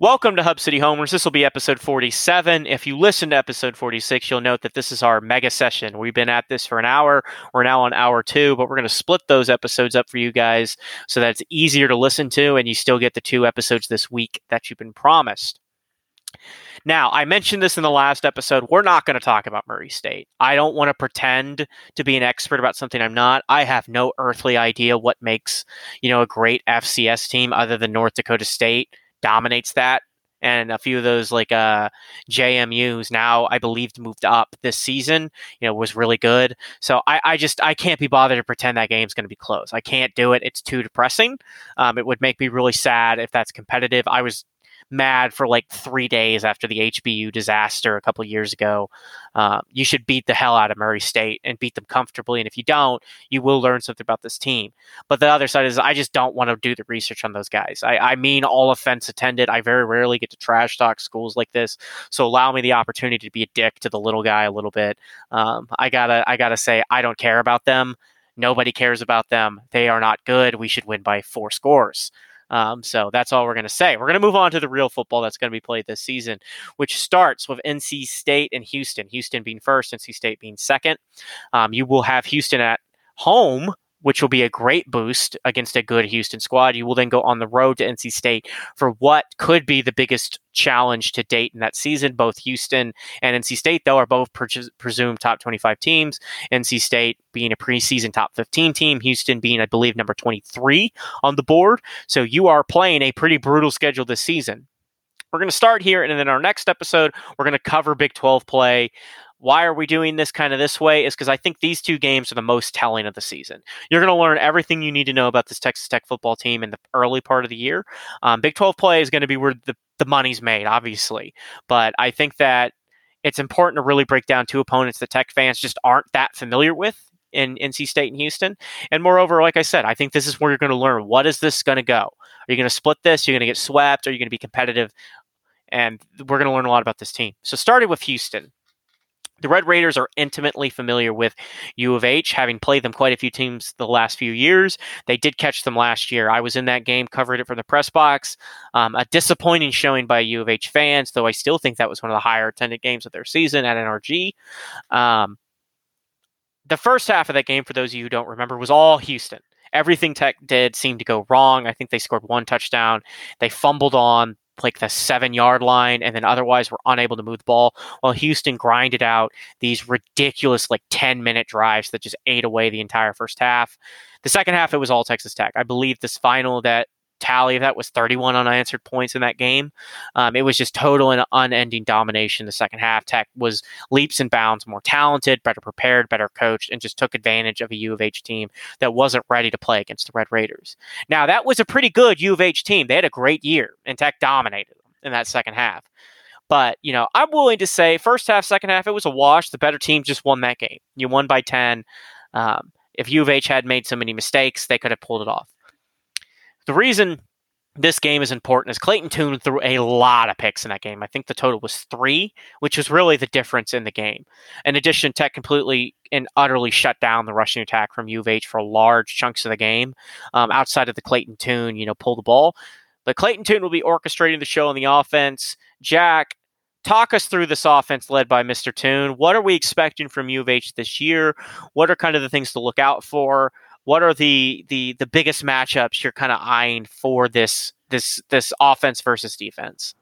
Welcome to Hub City Homers. This will be episode 47. If you listen to episode 46, you'll note that this is our mega session. We've been at this for an hour. We're now on hour two, but we're going to split those episodes up for you guys so that it's easier to listen to and you still get the two episodes this week that you've been promised. Now, I mentioned this in the last episode. We're not going to talk about Murray State. I don't want to pretend to be an expert about something I'm not. I have no earthly idea what makes, you know, a great FCS team other than North Dakota State dominates that. And a few of those, like uh, JMU's now, I believe, moved up this season. You know, was really good. So I, I just I can't be bothered to pretend that game's going to be close. I can't do it. It's too depressing. Um, it would make me really sad if that's competitive. I was mad for like three days after the HBU disaster a couple years ago. Uh, you should beat the hell out of Murray State and beat them comfortably. And if you don't, you will learn something about this team. But the other side is, I just don't want to do the research on those guys. I, I mean, all offense attended. I very rarely get to trash talk schools like this, so allow me the opportunity to be a dick to the little guy a little bit. Um, I gotta, I gotta say, I don't care about them. Nobody cares about them. They are not good. We should win by four scores. Um, so that's all we're going to say. We're going to move on to the real football that's going to be played this season, which starts with NC State and Houston. Houston being first, NC State being second. Um, you will have Houston at home which will be a great boost against a good Houston squad. You will then go on the road to NC State for what could be the biggest challenge to date in that season. Both Houston and NC State, though, are both pre- presumed top 25 teams. NC State being a preseason top 15 team, Houston being, I believe, number 23 on the board. So you are playing a pretty brutal schedule this season. We're going to start here, and then our next episode, we're going to cover Big 12 play. Why are we doing this kind of this way? Is because I think these two games are the most telling of the season. You're going to learn everything you need to know about this Texas Tech football team in the early part of the year. Um, Big 12 play is going to be where the, the money's made, obviously. But I think that it's important to really break down two opponents that Tech fans just aren't that familiar with in NC State and Houston. And moreover, like I said, I think this is where you're going to learn what is this going to go. Are you going to split this? Are you going to get swept? Are you going to be competitive? And we're going to learn a lot about this team. So, starting with Houston, the Red Raiders are intimately familiar with U of H, having played them quite a few teams the last few years. They did catch them last year. I was in that game, covered it from the press box. Um, a disappointing showing by U of H fans, though I still think that was one of the higher attended games of their season at NRG. Um, the first half of that game, for those of you who don't remember, was all Houston. Everything Tech did seemed to go wrong. I think they scored one touchdown. They fumbled on like the seven yard line and then otherwise were unable to move the ball while Houston grinded out these ridiculous like 10 minute drives that just ate away the entire first half. The second half, it was all Texas Tech. I believe this final that tally of that was 31 unanswered points in that game. Um, it was just total and unending domination. The second half, Tech was leaps and bounds more talented, better prepared, better coached, and just took advantage of a U of H team that wasn't ready to play against the Red Raiders. Now, that was a pretty good U of H team. They had a great year, and Tech dominated them in that second half. But, you know, I'm willing to say first half, second half, it was a wash. The better team just won that game. You won by 10. Um, if U of H had made so many mistakes, they could have pulled it off. The reason this game is important is Clayton Tune threw a lot of picks in that game. I think the total was three, which was really the difference in the game. In addition, Tech completely and utterly shut down the rushing attack from U of H for large chunks of the game. Um, outside of the Clayton Tune, you know, pull the ball. But Clayton Tune will be orchestrating the show on the offense. Jack, talk us through this offense led by Mr. Tune. What are we expecting from U of H this year? What are kind of the things to look out for? What are the the the biggest matchups you're kind of eyeing for this this this offense versus defense?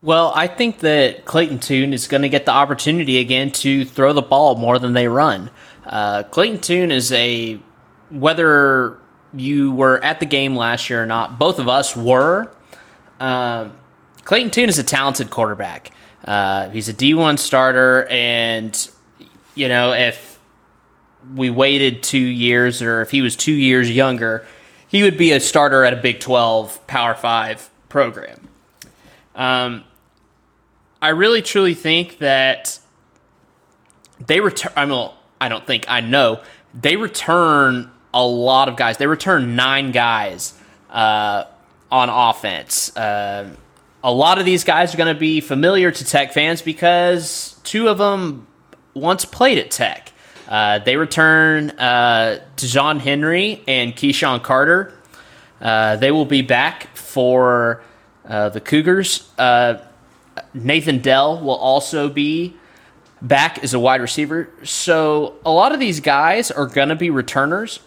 Well, I think that Clayton Tune is going to get the opportunity again to throw the ball more than they run. Uh, Clayton Tune is a whether you were at the game last year or not, both of us were. Uh, Clayton Tune is a talented quarterback. Uh, he's a D1 starter, and you know if we waited two years, or if he was two years younger, he would be a starter at a Big 12 Power 5 program. Um, I really truly think that they return. I mean, I don't think I know they return a lot of guys. They return nine guys uh, on offense. Uh, a lot of these guys are going to be familiar to Tech fans because two of them once played at Tech. Uh, they return uh, John Henry and KeSean Carter. Uh, they will be back for uh, the Cougars. Uh, Nathan Dell will also be back as a wide receiver. So a lot of these guys are going to be returners.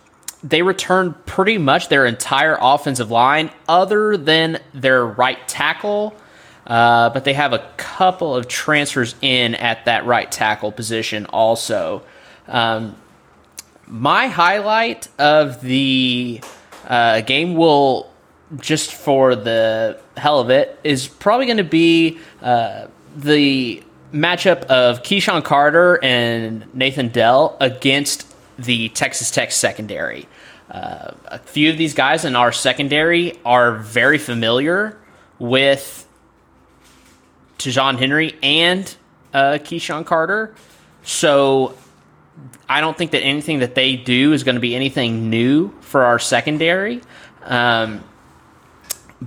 They return pretty much their entire offensive line, other than their right tackle. Uh, but they have a couple of transfers in at that right tackle position also. Um, my highlight of the uh, game will just for the hell of it is probably going to be uh, the matchup of KeSean Carter and Nathan Dell against the Texas Tech secondary. Uh, a few of these guys in our secondary are very familiar with Ta'Zhawn Henry and uh, KeSean Carter. So I don't think that anything that they do is going to be anything new for our secondary. Um,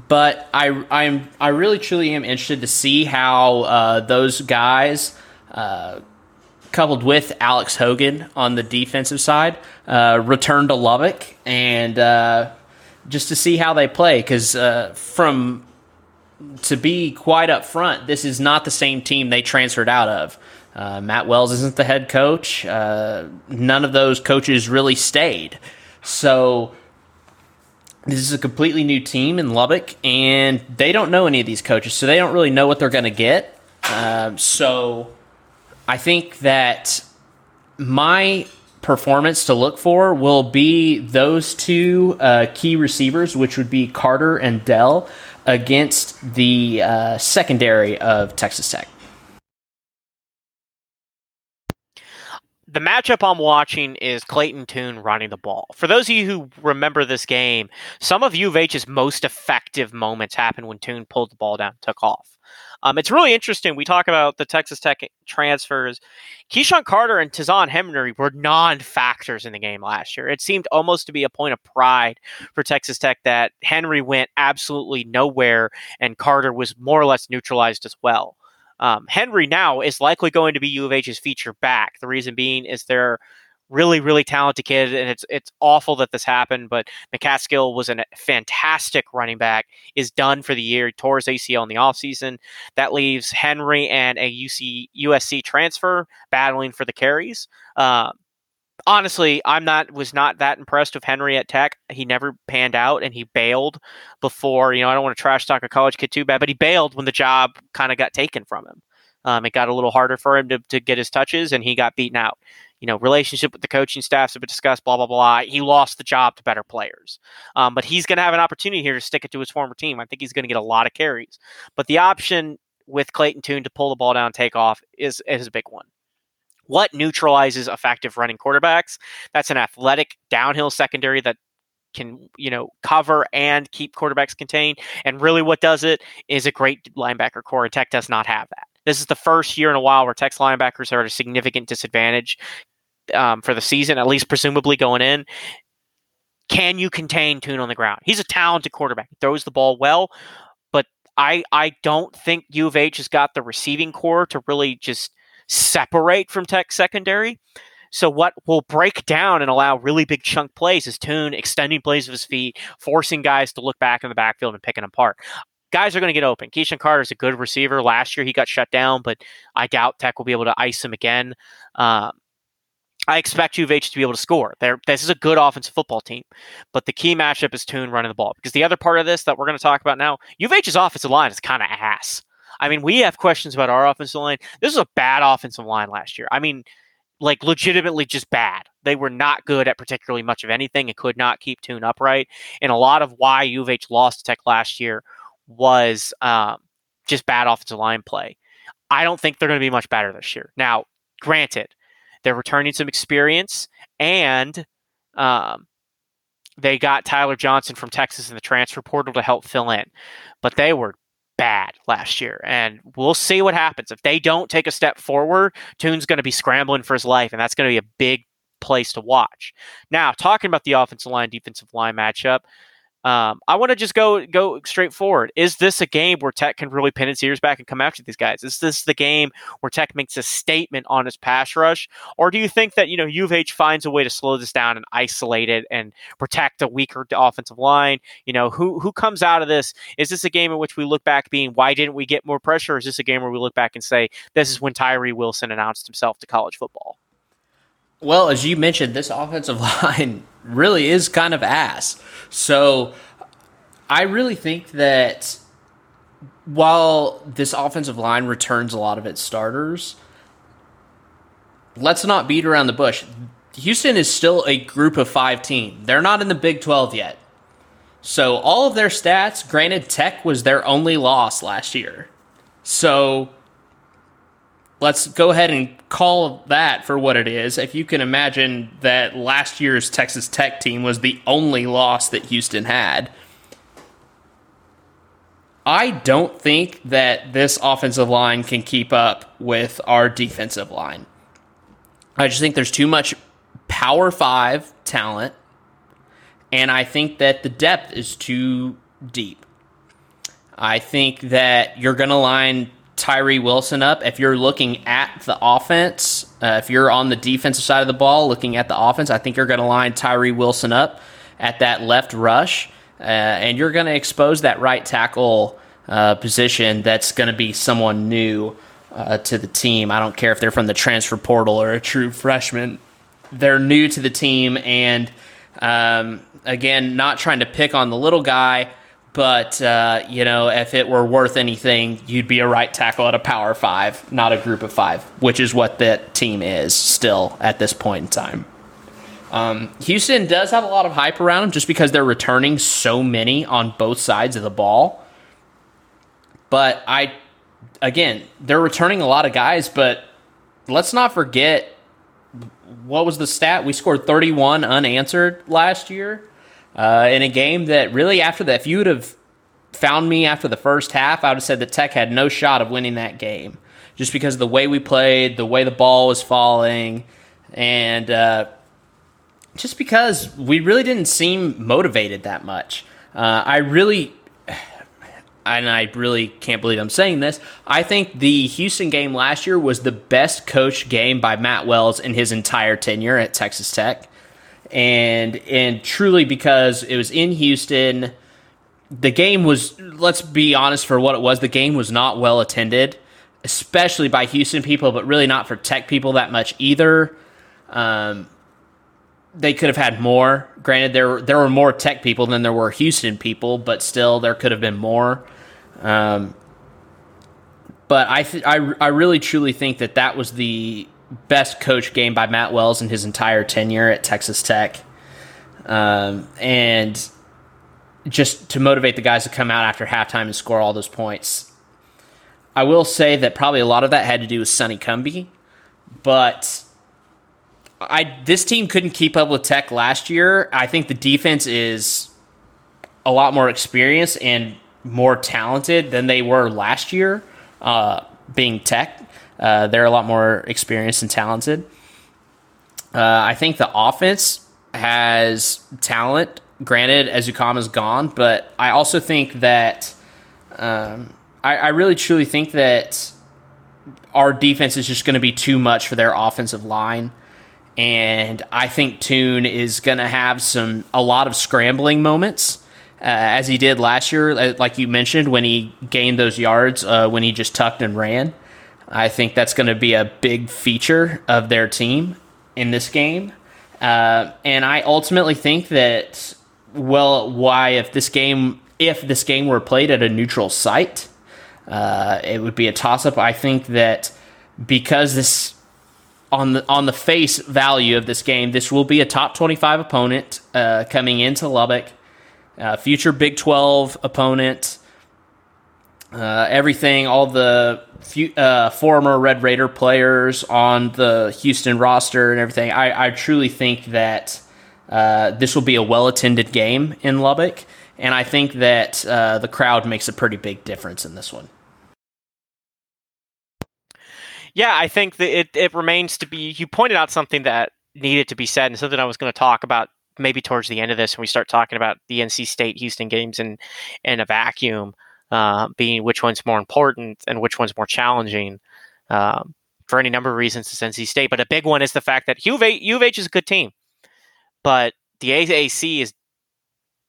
but I I'm I really truly am interested to see how uh, those guys, uh, coupled with Alex Hogan on the defensive side, uh, return to Lubbock and uh, just to see how they play. Because uh, from to be quite upfront, this is not the same team they transferred out of. Uh, Matt Wells isn't the head coach. none of those coaches really stayed. So this is a completely new team in Lubbock, and they don't know any of these coaches, so they don't really know what they're going to get. Um, so I think that my performance to look for will be those two uh, key receivers, which would be Carter and Dell, against the uh, secondary of Texas Tech. The matchup I'm watching is Clayton Tune running the ball. For those of you who remember this game, some of U of H's most effective moments happened when Tune pulled the ball down and took off. Um, it's really interesting. We talk about the Texas Tech transfers. KeSean Carter and Ta'Zhawn Henry were non-factors in the game last year. It seemed almost to be a point of pride for Texas Tech that Henry went absolutely nowhere and Carter was more or less neutralized as well. Um, Henry now is likely going to be U of H's feature back. The reason being is they're really, really talented kid, and it's it's awful that this happened. But McCaskill was a fantastic running back. Is done for the year. He tore his ACL in the offseason. That leaves Henry and a UC USC transfer battling for the carries. Uh, honestly, I'm not was not that impressed with Henry at Tech. He never panned out, and he bailed before. You know, I don't want to trash talk a college kid too bad, but he bailed when the job kind of got taken from him. Um, it got a little harder for him to, to get his touches, and he got beaten out. You know, relationship with the coaching staffs have been discussed. Blah blah blah. He lost the job to better players, um, but he's going to have an opportunity here to stick it to his former team. I think he's going to get a lot of carries. But the option with Clayton Tune to pull the ball down take off is is a big one. What neutralizes effective running quarterbacks? That's an athletic downhill secondary that can you know cover and keep quarterbacks contained. And really, what does it is a great linebacker core. And Tech does not have that. This is the first year in a while where Tech's linebackers are at a significant disadvantage um, for the season, at least presumably going in. Can you contain Tune on the ground? He's a talented quarterback. He throws the ball well, but I I don't think U of H has got the receiving core to really just separate from Tech secondary. So what will break down and allow really big chunk plays is Tune extending plays of his feet, forcing guys to look back in the backfield and picking apart. Guys are going to get open. KeSean Carter is a good receiver. Last year he got shut down, but I doubt Tech will be able to ice him again. Um, I expect U of H to be able to score. They're, this is a good offensive football team, but the key matchup is Tune running the ball. Because the other part of this that we're going to talk about now, U of H's offensive line is kind of ass. I mean, we have questions about our offensive line. This was a bad offensive line last year. I mean, like legitimately just bad. They were not good at particularly much of anything and could not keep Tune upright. And a lot of why U of H lost to Tech last year was um, just bad offensive line play. I don't think they're going to be much better this year. Now, granted, they're returning some experience and um, they got Tyler Johnson from Texas in the transfer portal to help fill in. But they were bad last year. And we'll see what happens. If they don't take a step forward, Tune's going to be scrambling for his life, and that's going to be a big place to watch. Now, talking about the offensive line, defensive line matchup, Um, I want to just go go straight forward. Is this a game where Tech can really pin its ears back and come after these guys? Is this the game where Tech makes a statement on its pass rush, or do you think that you know U of H finds a way to slow this down and isolate it and protect a weaker offensive line? You know, who who comes out of this? Is this a game in which we look back being why didn't we get more pressure? Or is this a game where we look back and say this is when Tyree Wilson announced himself to college football? Well, as you mentioned, this offensive line really is kind of ass. So I really think that while this offensive line returns a lot of its starters, let's not beat around the bush. Houston is still a group of five team. They're not in the Big 12 yet. So all of their stats, granted, Tech was their only loss last year. So let's go ahead and call that for what it is. If you can imagine that last year's Texas Tech team was the only loss that Houston had. I don't think that this offensive line can keep up with our defensive line. I just think there's too much power five talent, and I think that the depth is too deep. I think that you're going to line Tyree Wilson up. If you're looking at the offense, uh, if you're on the defensive side of the ball looking at the offense, I think you're going to line Tyree Wilson up at that left rush, uh, and you're going to expose that right tackle uh, position that's going to be someone new uh, to the team. I don't care if they're from the transfer portal or a true freshman. They're new to the team, and um, again, not trying to pick on the little guy but uh, you know, if it were worth anything, you'd be a right tackle at a power five, not a group of five, which is what that team is still at this point in time. Um, Houston does have a lot of hype around them just because they're returning so many on both sides of the ball. But I, again, they're returning a lot of guys, but let's not forget what was the stat? We scored 31 unanswered last year uh, in a game that really after that, if you would have found me after the first half, I would have said that Tech had no shot of winning that game just because of the way we played, the way the ball was falling, and uh, just because we really didn't seem motivated that much. Uh, I really, and I really can't believe I'm saying this. I think the Houston game last year was the best coach game by Matt Wells in his entire tenure at Texas Tech and and truly because it was in Houston, the game was let's be honest for what it was. The game was not well attended, especially by Houston people, but really not for Tech people that much either. Um, they could have had more. Granted, there there were more Tech people than there were Houston people, but still there could have been more. Um, but I, th- I I really truly think that that was the best coach game by Matt Wells in his entire tenure at Texas Tech. Um, and just to motivate the guys to come out after halftime and score all those points. I will say that probably a lot of that had to do with Sonny Cumbie, but I this team couldn't keep up with Tech last year. I think the defense is a lot more experienced and more talented than they were last year, uh, being Tech. Uh, they're a lot more experienced and talented. Uh, I think the offense has talent. Granted, Ezukanma's gone, but I also think that um, I, I really truly think that our defense is just going to be too much for their offensive line. And I think Tune is going to have some a lot of scrambling moments, uh, as he did last year, like you mentioned, when he gained those yards uh, when he just tucked and ran. I think that's going to be a big feature of their team in this game. Uh, and I ultimately think that, well, why if this game if this game were played at a neutral site, uh, it would be a toss up. I think that because this on the on the face value of this game, this will be a top twenty five opponent uh, coming into Lubbock, uh, future Big Twelve opponent. Uh, everything, all the few, uh, former Red Raider players on the Houston roster and everything. I, I truly think that uh, this will be a well attended game in Lubbock, and I think that uh, the crowd makes a pretty big difference in this one. Yeah, I think that it, it remains to be. You pointed out something that needed to be said, and something I was going to talk about maybe towards the end of this when we start talking about the NC State Houston games in in a vacuum, uh, being which one's more important and which one's more challenging. Um, for any number of reasons, it's NC State, but a big one is the fact that U of H, U of H is a good team, but the AAC is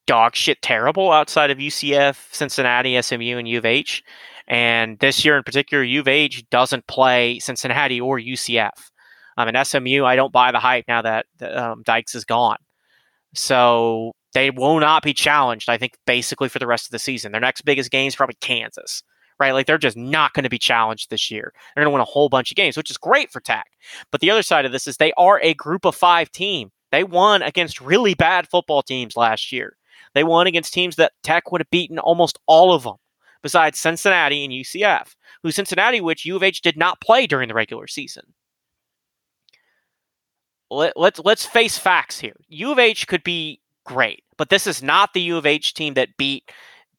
dog shit terrible outside of UCF, Cincinnati, SMU, and U of H. And this year in particular, U of H doesn't play Cincinnati or UCF. Um, and SMU, I don't buy the hype now that um, Dykes is gone. So they will not be challenged, I think, basically for the rest of the season. Their next biggest game is probably Kansas, right? Like they're just not going to be challenged this year. They're going to win a whole bunch of games, which is great for Tech. But the other side of this is they are a group of five team. They won against really bad football teams last year. They won against teams that Tech would have beaten almost all of them, besides Cincinnati and UCF, who Cincinnati, which U of H did not play during the regular season. Let, let's let's face facts here. U of H could be great, but this is not the U of H team that beat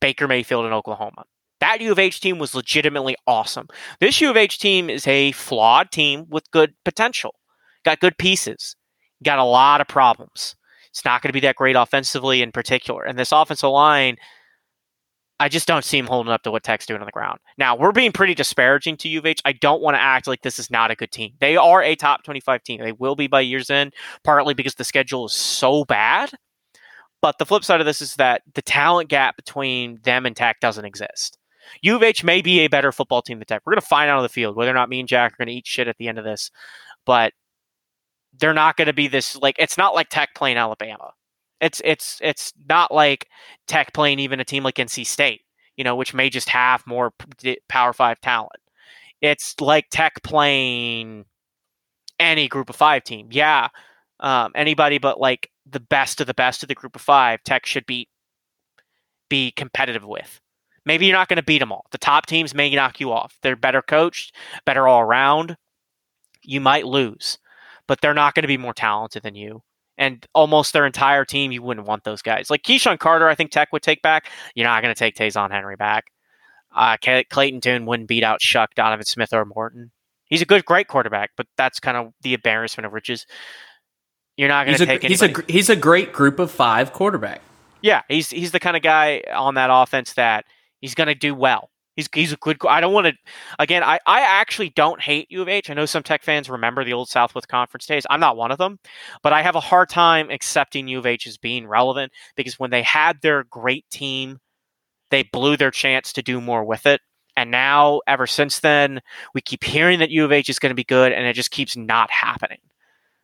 Baker Mayfield in Oklahoma. That U of H team was legitimately awesome. This U of H team is a flawed team with good potential. Got good pieces. Got a lot of problems. It's not going to be that great offensively in particular. And this offensive line, I just don't see him holding up to what Tech's doing on the ground. Now, we're being pretty disparaging to U of H. I don't want to act like this is not a good team. They are a top 25 team. They will be by year's end, partly because the schedule is so bad. But the flip side of this is that the talent gap between them and Tech doesn't exist. U of H may be a better football team than Tech. We're going to find out on the field whether or not me and Jack are going to eat shit at the end of this. But they're not going to be this like it's not like Tech playing Alabama. It's it's it's not like Tech playing even a team like NC State, you know, which may just have more Power Five talent. It's like Tech playing any Group of Five team. Yeah, um, anybody but like the best of the best of the Group of Five, Tech should be be competitive with. Maybe you're not going to beat them all. The top teams may knock you off. They're better coached, better all around. You might lose but they're not going to be more talented than you. And almost their entire team, you wouldn't want those guys. Like KeSean Carter, I think Tech would take back. You're not going to take Ta'Zhawn Henry back. Uh, Clayton Tune wouldn't beat out Shough, Donovan Smith, or Morton. He's a good, great quarterback, but that's kind of the embarrassment of riches. You're not going to take. A, he's a he's a great group of five quarterback. Yeah, he's he's the kind of guy on that offense that he's going to do well. He's he's a good. I don't want to. Again, I I actually don't hate U of H. I know some Tech fans remember the old Southwest Conference days. I'm not one of them, but I have a hard time accepting U of H as being relevant because when they had their great team, they blew their chance to do more with it. And now, ever since then, we keep hearing that U of H is going to be good, and it just keeps not happening.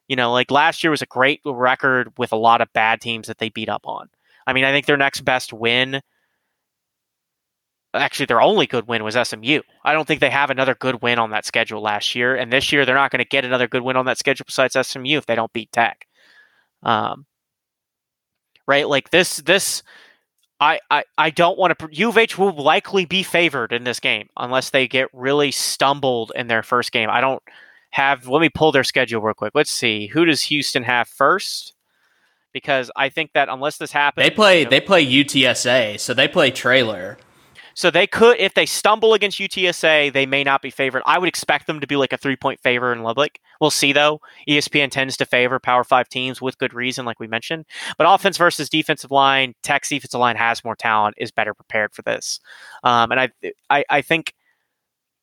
You know, like last year was a great record with a lot of bad teams that they beat up on. I mean, I think their next best win actually their only good win was SMU. I don't think they have another good win on that schedule last year, and this year they're not going to get another good win on that schedule besides SMU if they don't beat Tech. Um, right, like this, this. I, I, I don't want to. U of H will likely be favored in this game unless they get really stumbled in their first game. I don't have. Let me pull their schedule real quick. Let's see. Who does Houston have first? Because I think that unless this happens, they play. You know, they play UTSA, so they play trailer. So they could, if they stumble against UTSA, they may not be favored. I would expect them to be like a three point favor in Lubbock. We'll see though. ESPN tends to favor Power Five teams with good reason, like we mentioned. But offense versus defensive line, Tech's defensive line has more talent, is better prepared for this. Um, and I, I, I think,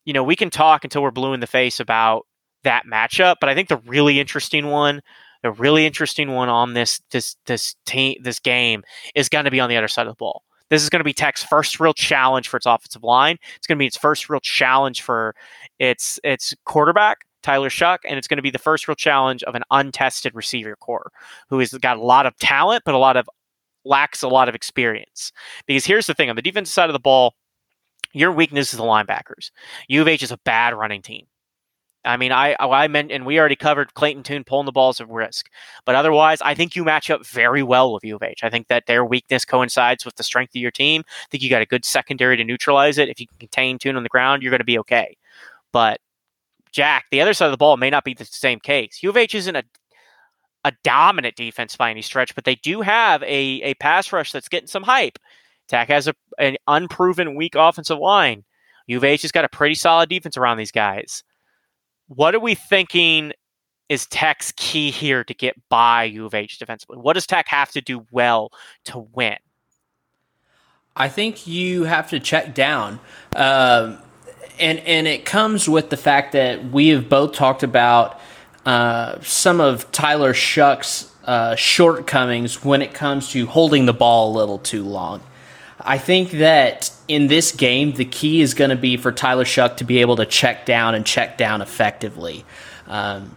you know, we can talk until we're blue in the face about that matchup. But I think the really interesting one, the really interesting one on this this this team this game is going to be on the other side of the ball. This is going to be Tech's first real challenge for its offensive line. It's going to be its first real challenge for its its quarterback, Tyler Shough, and it's going to be the first real challenge of an untested receiver core who has got a lot of talent, but a lot of lacks a lot of experience. Because here's the thing: on the defensive side of the ball, your weakness is the linebackers. U of H is a bad running team. I mean, I oh, I meant, and we already covered Clayton Tune pulling the balls of risk, but otherwise, I think you match up very well with U of H. I think that their weakness coincides with the strength of your team. I think you got a good secondary to neutralize it. If you can contain Tune on the ground, you're going to be okay. But Jack, the other side of the ball may not be the same case. U of H isn't a a dominant defense by any stretch, but they do have a a pass rush that's getting some hype. Tech has a, an unproven weak offensive line. U of H has got a pretty solid defense around these guys what are we thinking is Tech's key here to get by U of H defensively? What does Tech have to do well to win? I think you have to check down. Um, and and it comes with the fact that we have both talked about uh, some of Tyler Shough's uh, shortcomings when it comes to holding the ball a little too long. I think that in this game, the key is going to be for Tyler Shough to be able to check down and check down effectively. Um,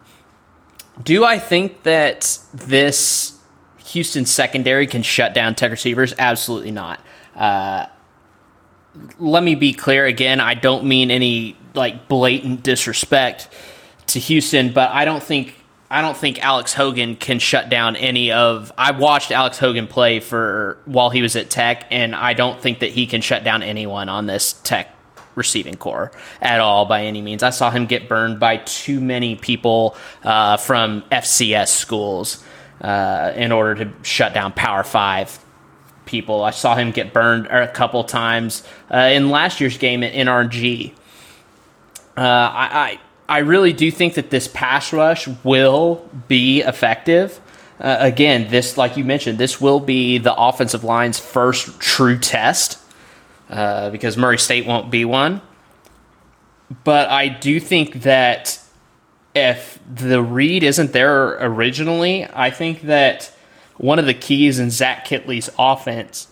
do I think that this Houston secondary can shut down tech receivers? Absolutely not. Uh, let me be clear again. I don't mean any like blatant disrespect to Houston, but I don't think I don't think Alex Hogan can shut down any of. I watched Alex Hogan play for while he was at Tech, and I don't think that he can shut down anyone on this Tech receiving core at all by any means. I saw him get burned by too many people uh, from FCS schools uh, in order to shut down Power Five people. I saw him get burned a couple times uh, in last year's game at NRG. Uh, I, I, I really do think that this pass rush will be effective. Uh, again, this, like you mentioned, this will be the offensive line's first true test uh, because Murray State won't be one. But I do think that if the read isn't there originally, I think that one of the keys in Zach Kittley's offense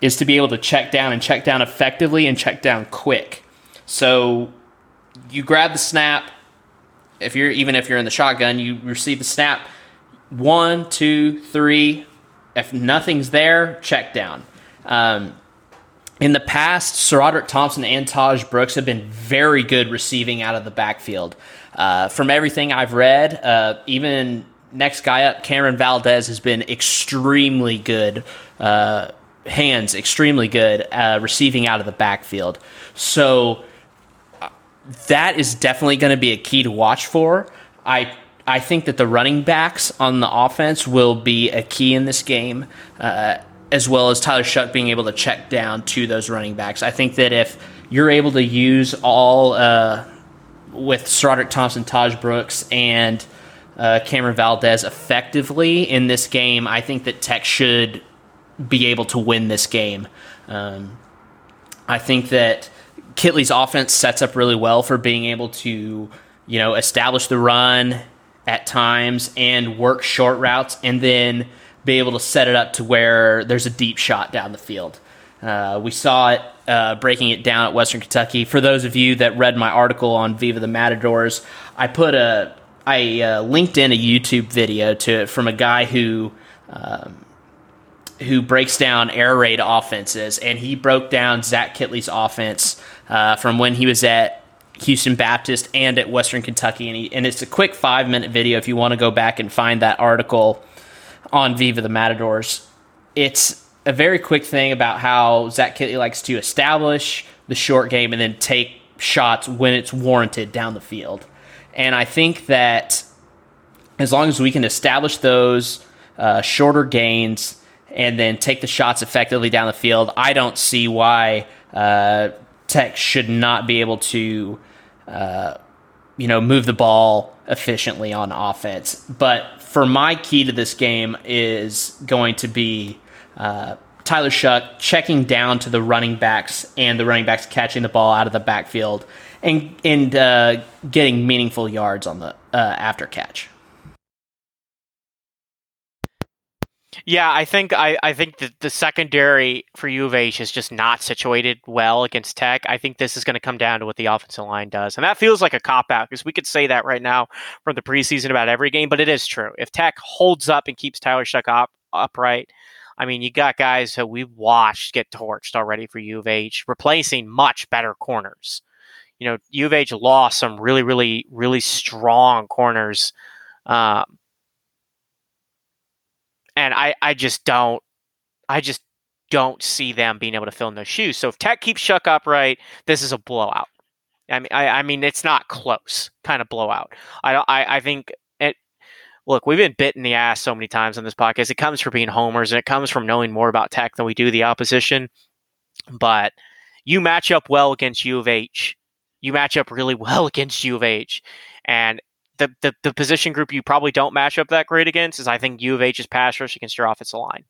is to be able to check down and check down effectively and check down quick. So you grab the snap. If you're even if you're in the shotgun, you receive the snap. One, two, three. If nothing's there, check down. Um, in the past, SaRodorick Thompson and Tahj Brooks have been very good receiving out of the backfield. Uh, from everything I've read, uh, even next guy up, Cameron Valdez, has been extremely good. Uh, hands extremely good uh, receiving out of the backfield. So that is definitely going to be a key to watch for. I I think that the running backs on the offense will be a key in this game, uh, as well as Tyler Shough being able to check down to those running backs. I think that if you're able to use all uh, with SaRodorick Thompson, Tahj Brooks, and uh, Cameron Valdez effectively in this game, I think that Tech should be able to win this game. Um, I think that Kittley's offense sets up really well for being able to, you know, establish the run at times and work short routes, and then be able to set it up to where there's a deep shot down the field. Uh, we saw it uh, breaking it down at Western Kentucky. For those of you that read my article on Viva the Matadors, I put a I uh, linked in a YouTube video to it from a guy who um, who breaks down air raid offenses, and he broke down Zach Kittley's offense uh, from when he was at Houston Baptist and at Western Kentucky, and, he, and it's a quick five minute video if you want to go back and find that article on Viva the Matadors. It's a very quick thing about how Zach Kittley likes to establish the short game and then take shots when it's warranted down the field. And I think that as long as we can establish those uh, shorter gains and then take the shots effectively down the field, I don't see why uh, Tech should not be able to, uh, you know, move the ball efficiently on offense. But for my key to this game is going to be uh, Tyler Shough checking down to the running backs and the running backs catching the ball out of the backfield and and uh, getting meaningful yards on the uh, after catch. Yeah, I think I, I think that the secondary for U of H is just not situated well against Tech. I think this is going to come down to what the offensive line does, and that feels like a cop out because we could say that right now from the preseason about every game, but it is true. If Tech holds up and keeps Tyler Shough up upright, I mean, you got guys who we've watched get torched already for U of H, replacing much better corners you know, U of H lost some really, really, really strong corners. Um, and I, I just don't, I just don't see them being able to fill in those shoes. So if Tech keeps Shough upright, this is a blowout. I mean, I, I mean, it's not close, kind of blowout. I, don't, I, I think it. Look, we've been bit in the ass so many times on this podcast. It comes from being homers, and it comes from knowing more about Tech than we do the opposition. But you match up well against U of H you match up really well against U of H. And the, the, the position group you probably don't match up that great against is I think U of H's pass rush against your offensive line.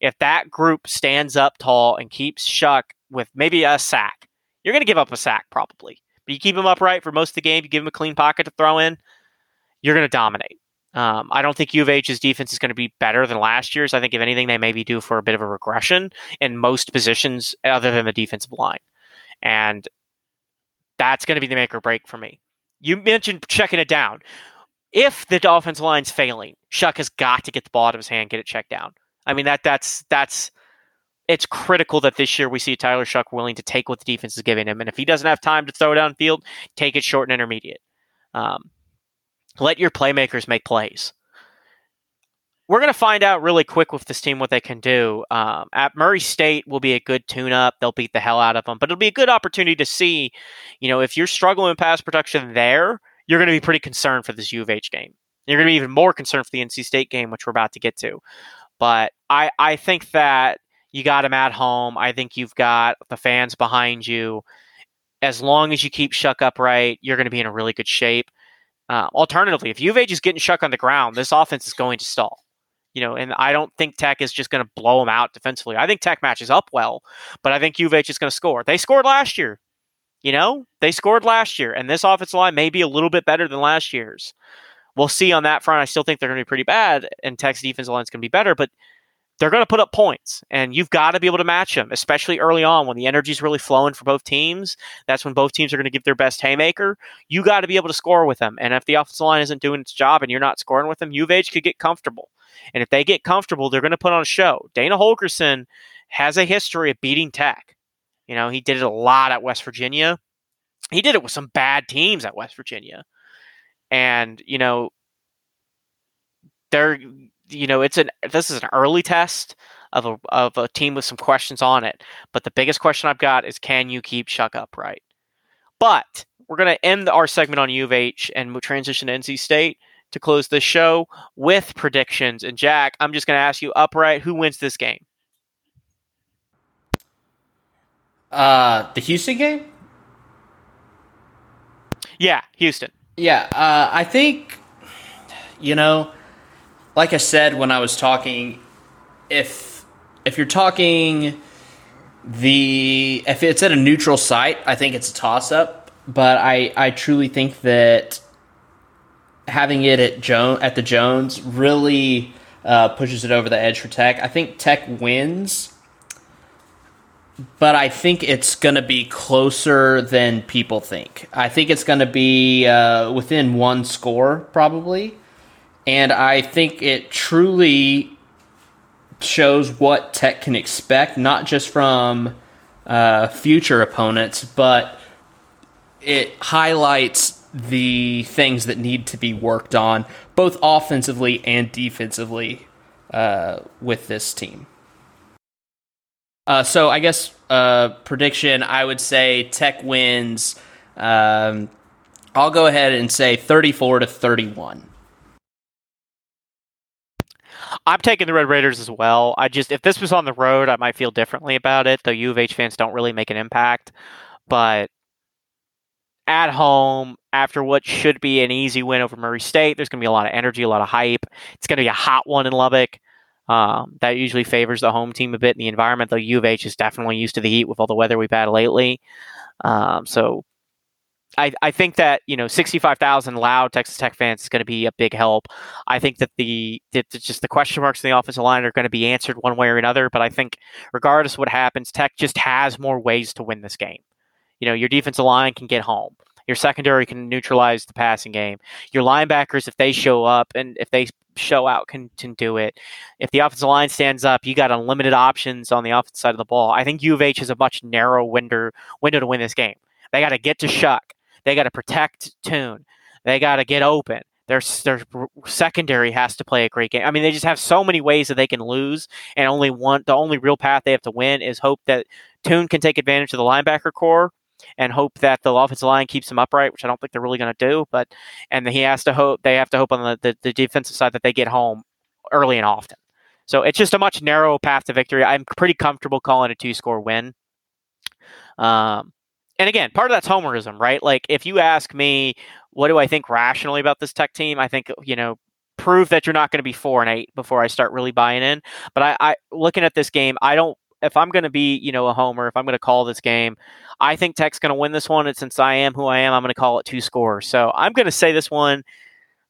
If that group stands up tall and keeps Shough with maybe a sack, you're going to give up a sack probably. But you keep him upright for most of the game, you give him a clean pocket to throw in, you're going to dominate. Um, I don't think U of H's defense is going to be better than last year's. I think if anything, they maybe do for a bit of a regression in most positions other than the defensive line, and that's going to be the make or break for me. You mentioned checking it down. If the offensive line's failing, Shough has got to get the ball out of his hand, get it checked down. I mean that that's that's it's critical that this year we see Tyler Shough willing to take what the defense is giving him, and if he doesn't have time to throw downfield, take it short and intermediate. Um, let your playmakers make plays. We're going to find out really quick with this team what they can do. Um, at Murray State will be a good tune-up. They'll beat the hell out of them, but it'll be a good opportunity to see, you know, if you're struggling with pass protection there, you're going to be pretty concerned for this U of H game. You're going to be even more concerned for the NC State game, which we're about to get to. But I, I think that you got them at home. I think you've got the fans behind you. As long as you keep Shough upright, you're going to be in a really good shape. Uh, alternatively, if U of H is getting Shough on the ground, this offense is going to stall. You know, and I don't think Tech is just going to blow them out defensively. I think Tech matches up well, but I think U of H is going to score. They scored last year. You know, they scored last year, and this offensive line may be a little bit better than last year's. We'll see on that front. I still think they're going to be pretty bad, and Tech's defensive line is going to be better, but they're going to put up points, and you've got to be able to match them, especially early on when the energy is really flowing for both teams. That's when both teams are going to give their best haymaker. You got to be able to score with them, and if the offensive line isn't doing its job and you're not scoring with them, U of H could get comfortable. And if they get comfortable, they're going to put on a show. Dana Holgorsen has a history of beating Tech. You know, he did it a lot at West Virginia. He did it with some bad teams at West Virginia. And, you know, they're you know, it's an this is an early test of a of a team with some questions on it. But the biggest question I've got is can you keep Shough upright? But we're going to end our segment on U of H and transition to NC State to close the show with predictions. And Jack, I'm just going to ask you upright who wins this game? Uh, the Houston game? Yeah, Houston. Yeah, uh, I think, you know, like I said when I was talking, if if you're talking the if it's at a neutral site, I think it's a toss up. But I I truly think that having it at Jones at the Jones really uh, pushes it over the edge for Tech. I think Tech wins, but I think it's going to be closer than people think. I think it's going to be uh, within one score probably. And I think it truly shows what Tech can expect, not just from uh, future opponents, but it highlights the things that need to be worked on, both offensively and defensively, uh, with this team. Uh, so I guess uh, prediction, I would say Tech wins. Um, I'll go ahead and say 34 to 31. I'm taking the Red Raiders as well. I just if this was on the road, I might feel differently about it. Though U of H fans don't really make an impact, but at home after what should be an easy win over Murray State, there's going to be a lot of energy, a lot of hype. It's going to be a hot one in Lubbock. Um, that usually favors the home team a bit in the environment, though U of H is definitely used to the heat with all the weather we've had lately. Um, so I, I think that you know 65,000 loud Texas Tech fans is going to be a big help. I think that the just the question marks in the offensive line are going to be answered one way or another. But I think regardless what happens, Tech just has more ways to win this game. You know, your defensive line can get home. Your secondary can neutralize the passing game. Your linebackers, if they show up and if they show out, can, can do it. If the offensive line stands up, you got unlimited options on the offensive side of the ball. I think U of H has a much narrow window window to win this game. They got to get to Shough. They got to protect Tune. They got to get open. Their, their secondary has to play a great game. I mean, they just have so many ways that they can lose, and only one. The only real path they have to win is hope that Tune can take advantage of the linebacker core, and hope that the offensive line keeps him upright, which I don't think they're really going to do. But and he has to hope they have to hope on the, the, the defensive side that they get home early and often. So it's just a much narrower path to victory. I'm pretty comfortable calling a two score win. Um, and again, part of that's homerism, right? Like if you ask me what do I think rationally about this Tech team? I think you know prove that you're not going to be four and eight before I start really buying in. But I, I looking at this game, I don't. If I'm going to be, you know, a homer, if I'm going to call this game, I think Tech's going to win this one. And since I am who I am, I'm going to call it two scores. So I'm going to say this one.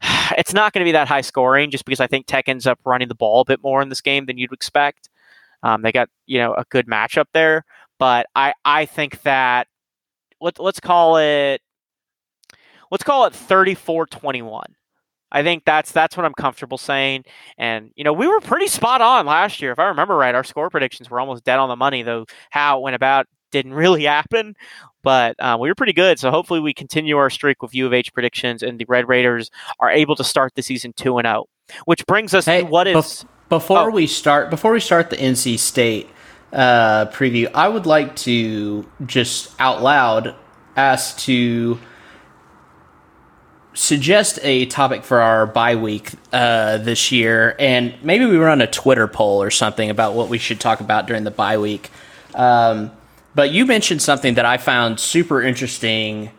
It's not going to be that high scoring, just because I think Tech ends up running the ball a bit more in this game than you'd expect. Um, they got you know a good matchup there, but I I think that let, let's call it let's call it 34-21. I think that's that's what I'm comfortable saying. And you know, we were pretty spot on last year, if I remember right. Our score predictions were almost dead on the money, though. How it went about didn't really happen, but uh, we were pretty good. So hopefully, we continue our streak with U of H predictions, and the Red Raiders are able to start the season two and zero. Oh, which brings us hey, to what is before oh. we start before we start the NC State uh, preview. I would like to just out loud ask to suggest a topic for our bye week uh, this year, and maybe we run a Twitter poll or something about what we should talk about during the bye week. Um, but you mentioned something that I found super interesting,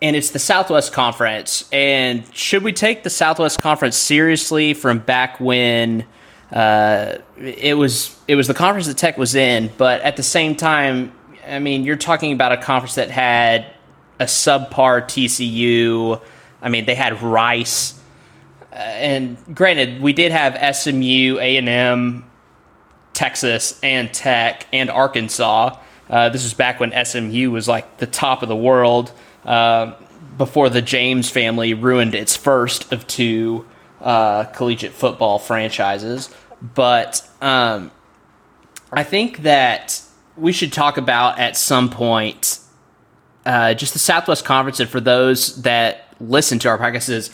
and it's the Southwest Conference. And should we take the Southwest Conference seriously from back when? Uh, it was it was the conference that Tech was in, but at the same time, I mean, you're talking about a conference that had a subpar TCU. I mean, they had Rice, uh, and granted, we did have SMU, A and M, Texas, and Tech, and Arkansas. Uh, this was back when SMU was like the top of the world. Uh, before the James family ruined its first of two uh, collegiate football franchises. But um, I think that we should talk about at some point uh, just the Southwest Conference, and for those that listen to our podcasts,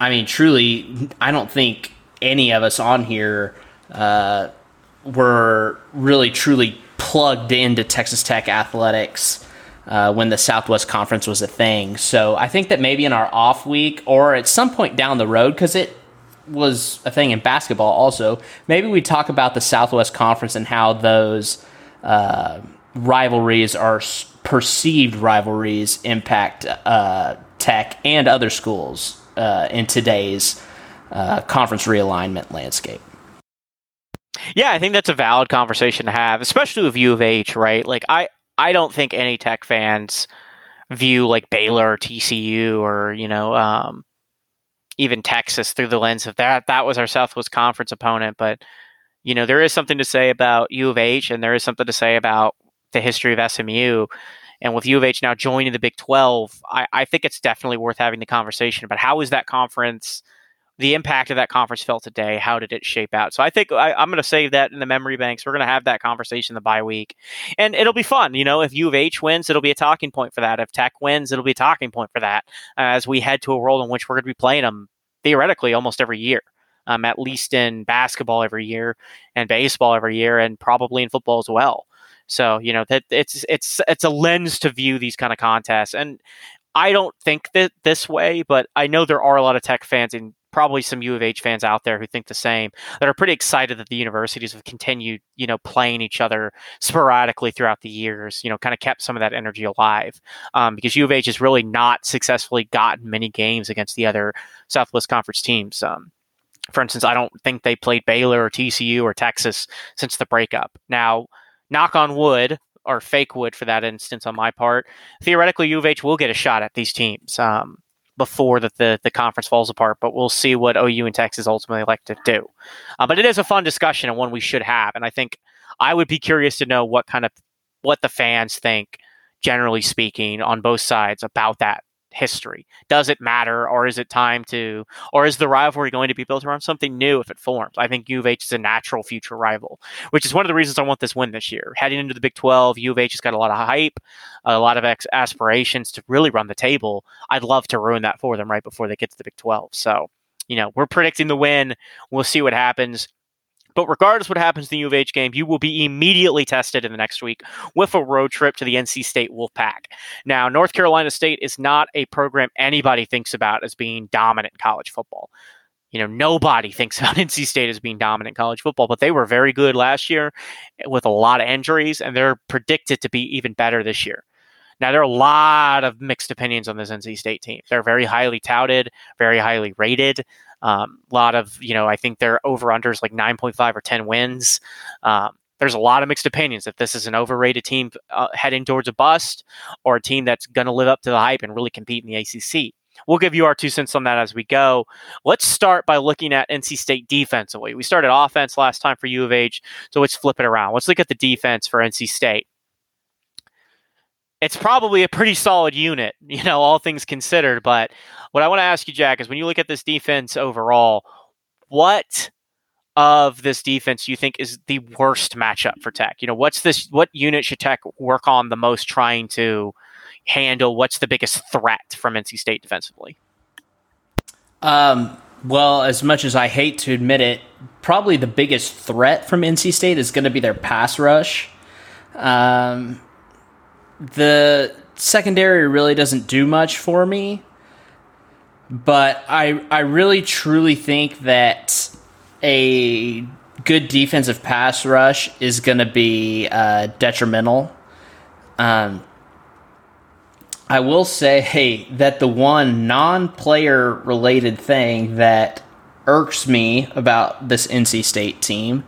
I mean, truly, I don't think any of us on here uh, were really truly plugged into Texas Tech athletics uh, when the Southwest Conference was a thing. So I think that maybe in our off week or at some point down the road, because it was a thing in basketball also, maybe we talk about the Southwest Conference and how those uh, rivalries are perceived rivalries impact uh, Tech and other schools uh, in today's uh, conference realignment landscape. Yeah, I think that's a valid conversation to have, especially with U of H, right? Like, I, I don't think any Tech fans view like Baylor or TCU or, you know, um, even Texas through the lens of that. That was our Southwest Conference opponent. But, you know, there is something to say about U of H and there is something to say about the history of SMU. And with U of H now joining the Big 12, I, I think it's definitely worth having the conversation about how is that conference, the impact of that conference felt today? How did it shape out? So I think I, am going to save that in the memory banks. We're going to have that conversation the bye week. And it'll be fun. You know, if U of H wins, it'll be a talking point for that. If Tech wins, it'll be a talking point for that uh, as we head to a world in which we're going to be playing them theoretically almost every year. Um, at least in basketball every year and baseball every year and probably in football as well. So you know that it's it's it's a lens to view these kind of contests, and I don't think that this way, but I know there are a lot of Tech fans and probably some U of H fans out there who think the same that are pretty excited that the universities have continued, you know, playing each other sporadically throughout the years. You know, kind of kept some of that energy alive um, because U of H has really not successfully gotten many games against the other Southwest Conference teams. Um, for instance, I don't think they played Baylor or TCU or Texas since the breakup. Now, knock on wood or fake wood for that instance on my part, theoretically U of H will get a shot at these teams um, before the, the, the conference falls apart. But we'll see what OU and Texas ultimately like to do. Uh, but it is a fun discussion and one we should have. And I think I would be curious to know what kind of what the fans think, generally speaking, on both sides about that history? Does it matter, or is it time to, or is the rivalry going to be built around something new if it forms? I think U of H is a natural future rival, which is one of the reasons I want this win this year. Heading into the Big 12, U of H has got a lot of hype, a lot of ex- aspirations to really run the table. I'd love to ruin that for them right before they get to the Big 12. So, you know, we're predicting the win. We'll see what happens. But regardless what happens in the U of H game, you will be immediately tested in the next week with a road trip to the NC State Wolfpack. Now, North Carolina State is not a program anybody thinks about as being dominant in college football. You know, nobody thinks about NC State as being dominant in college football, but they were very good last year with a lot of injuries, and they're predicted to be even better this year. Now, there are a lot of mixed opinions on this NC State team. They're very highly touted, very highly rated. A um, lot of, you know, I think their over unders like 9.5 or 10 wins. Um, there's a lot of mixed opinions if this is an overrated team uh, heading towards a bust or a team that's going to live up to the hype and really compete in the ACC. We'll give you our two cents on that as we go. Let's start by looking at NC State defensively. We started offense last time for U of H, so let's flip it around. Let's look at the defense for NC State. It's probably a pretty solid unit, you know, all things considered. But what I want to ask you, Jack, is when you look at this defense overall, what of this defense you think is the worst matchup for Tech? You know, what's this? What unit should Tech work on the most, trying to handle? What's the biggest threat from NC State defensively? Um, well, as much as I hate to admit it, probably the biggest threat from NC State is going to be their pass rush. Um, the secondary really doesn't do much for me, but I I really truly think that a good defensive pass rush is going to be uh, detrimental. Um, I will say hey, that the one non player related thing that irks me about this NC State team